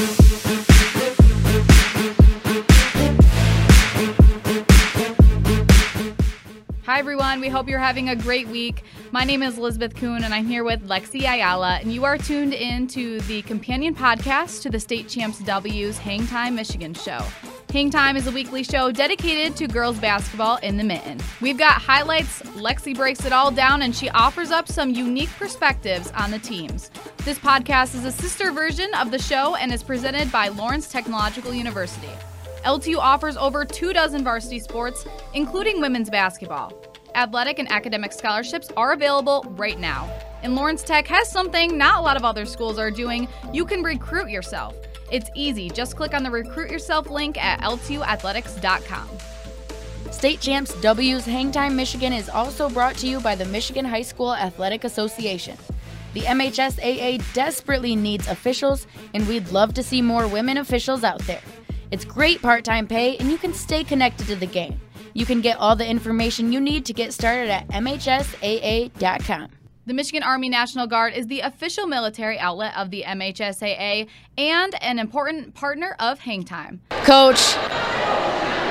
Hi, everyone. We hope you're having a great week. My name is Elizabeth Kuhn, and I'm here with Lexi Ayala, and you are tuned in to the companion podcast to the State Champs W's Hang Time Michigan show. Hang Time is a weekly show dedicated to girls basketball in the mitten. We've got highlights, Lexi breaks it all down, and she offers up some unique perspectives on the teams. This podcast is a sister version of the show and is presented by Lawrence Technological University. LTU offers over two dozen varsity sports, including women's basketball. Athletic and academic scholarships are available right now. And Lawrence Tech has something not a lot of other schools are doing. You can recruit yourself. It's easy. Just click on the Recruit Yourself link at ltuathletics.com. State Champs W's Hangtime Michigan is also brought to you by the Michigan High School Athletic Association. The MHSAA desperately needs officials, and we'd love to see more women officials out there. It's great part time pay, and you can stay connected to the game. You can get all the information you need to get started at MHSAA.com. The Michigan Army National Guard is the official military outlet of the MHSAA and an important partner of Hangtime. Coach,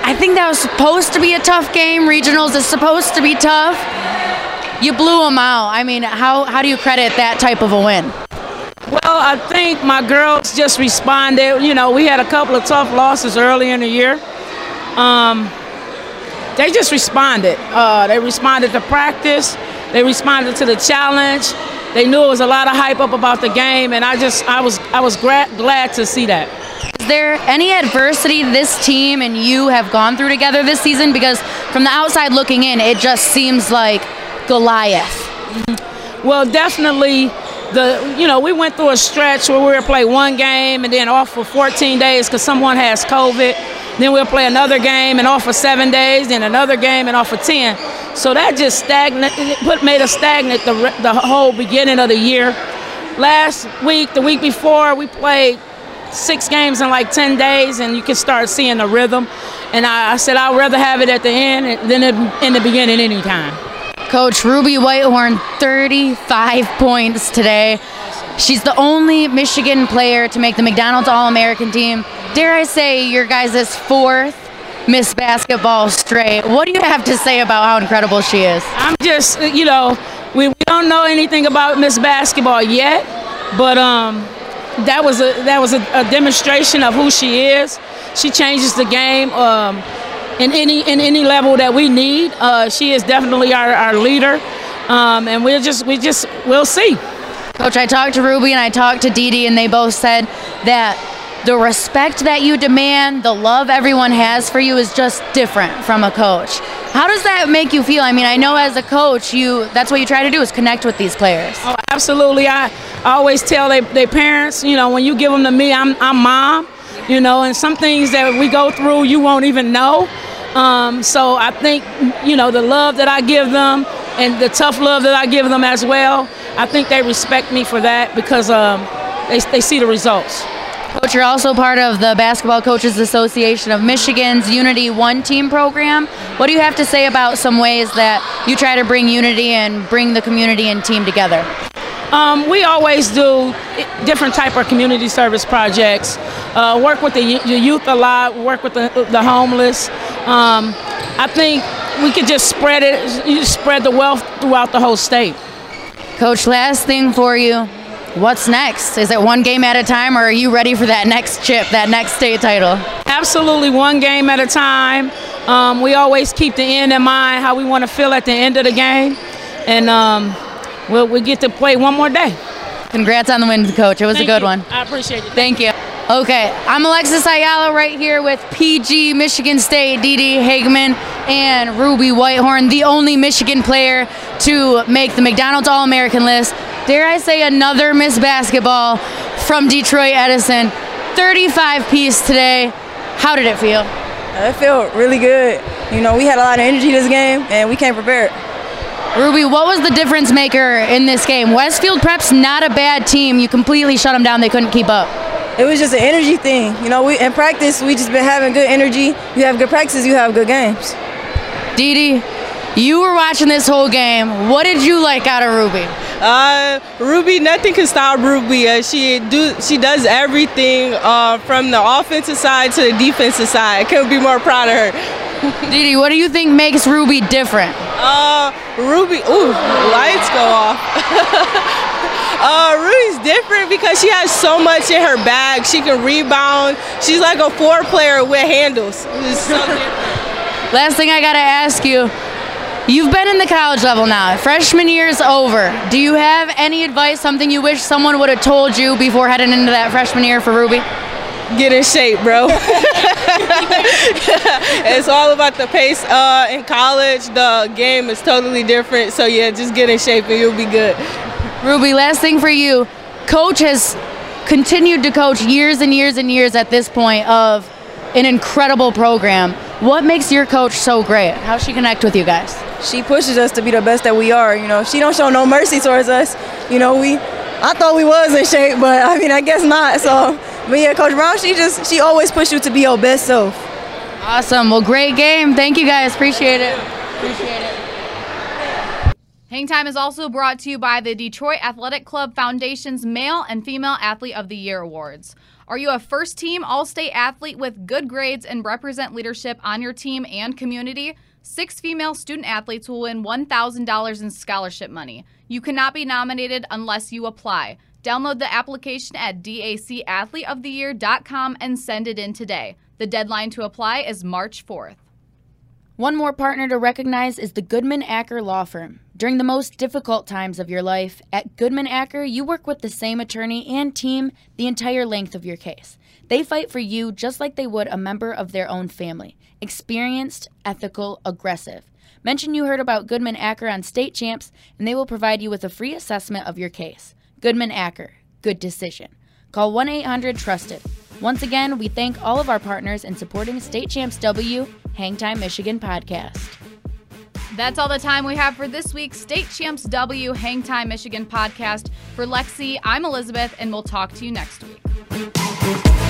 I think that was supposed to be a tough game. Regionals is supposed to be tough. You blew them out. I mean, how, how do you credit that type of a win? Well, I think my girls just responded. You know, we had a couple of tough losses early in the year. Um, they just responded. Uh, they responded to practice. They responded to the challenge. They knew it was a lot of hype up about the game, and I just I was I was gra- glad to see that. Is there any adversity this team and you have gone through together this season? Because from the outside looking in, it just seems like Goliath. Well, definitely the you know we went through a stretch where we were play one game and then off for 14 days because someone has COVID. Then we'll play another game and off for seven days, then another game and off for 10. So that just stagnant, put made us stagnant the the whole beginning of the year. Last week, the week before, we played six games in like 10 days, and you can start seeing the rhythm. And I, I said I'd rather have it at the end than in the beginning anytime. Coach Ruby Whitehorn, 35 points today. She's the only Michigan player to make the McDonald's All American team. Dare I say, your guys' fourth Miss Basketball straight. What do you have to say about how incredible she is? I'm just, you know, we, we don't know anything about Miss Basketball yet, but um, that was a that was a, a, demonstration of who she is. She changes the game. Um, in any in any level that we need. Uh, she is definitely our, our leader, um, and we'll just we just we'll see. Coach, I talked to Ruby and I talked to Dee Dee, and they both said that the respect that you demand, the love everyone has for you is just different from a coach. How does that make you feel? I mean, I know as a coach, you that's what you try to do is connect with these players. Oh, absolutely. I always tell their parents, you know, when you give them to me, I'm, I'm mom, you know, and some things that we go through, you won't even know. Um, so I think, you know, the love that I give them and the tough love that I give them as well, I think they respect me for that because um, they, they see the results. Coach, you're also part of the Basketball Coaches Association of Michigan's Unity One Team program. What do you have to say about some ways that you try to bring unity and bring the community and team together? Um, we always do different type of community service projects. Uh, work with the, the, youth a lot. Work with the, the homeless. Um, I think we could just spread it, You spread the wealth throughout the whole state. Coach, last thing for you. What's next? Is it one game at a time, or are you ready for that next chip, that next state title? Absolutely, one game at a time. Um, we always keep the end in mind, how we want to feel at the end of the game, and um, we'll, we get to play one more day. Congrats on the win, Coach. It was Thank a good you. one. I appreciate it. Thank you. Okay, I'm Alexis Ayala right here with PG Michigan State, Dee Hagemann, and Ruby Whitehorn, the only Michigan player to make the McDonald's All American list. Dare I say, another Miss Basketball from Detroit Edison. 35 piece today. How did it feel? Uh, it felt really good. You know, we had a lot of energy this game, and we came prepared. Ruby, what was the difference maker in this game? Westfield Prep's not a bad team. You completely shut them down. They couldn't keep up. It was just an energy thing. You know, we in practice we just been having good energy. You have good practices, you have good games. Dee Dee, you were watching this whole game. What did you like out of Ruby? Uh, Ruby, nothing can stop Ruby. Uh, she do she does everything uh, from the offensive side to the defensive side. Couldn't be more proud of her. Dee Dee, what do you think makes Ruby different? Uh, Ruby, ooh, lights go off. uh, Ruby's different because she has so much in her bag. She can rebound. She's like a four player with handles. It's so different. Last thing I gotta ask you. You've been in the college level now. Freshman year is over. Do you have any advice, something you wish someone would have told you before heading into that freshman year for Ruby? Get in shape, bro. it's all about the pace. Uh, in college, the game is totally different. So yeah, just get in shape and you'll be good. Ruby, last thing for you. Coach has continued to coach years and years and years at this point of an incredible program. What makes your coach so great? How she connect with you guys? She pushes us to be the best that we are. You know, she don't show no mercy towards us. You know, we, I thought we was in shape, but I mean, I guess not. So, but yeah, Coach Brown, she just, she always push you to be your best self. Awesome. Well, great game. Thank you guys. Appreciate it. Appreciate it. Hang Time is also brought to you by the Detroit Athletic Club Foundation's Male and Female Athlete of the Year Awards. Are you a first team All State athlete with good grades and represent leadership on your team and community? Six female student athletes will win $1,000 in scholarship money. You cannot be nominated unless you apply. Download the application at dacathleteoftheyear.com and send it in today. The deadline to apply is March 4th. One more partner to recognize is the Goodman Acker Law Firm. During the most difficult times of your life, at Goodman Acker, you work with the same attorney and team the entire length of your case. They fight for you just like they would a member of their own family. Experienced, ethical, aggressive. Mention you heard about Goodman Acker on State Champs, and they will provide you with a free assessment of your case. Goodman Acker, good decision. Call 1 800 Trusted. Once again, we thank all of our partners in supporting State Champs W Hangtime Michigan podcast. That's all the time we have for this week's State Champs W Hangtime Michigan podcast. For Lexi, I'm Elizabeth, and we'll talk to you next week.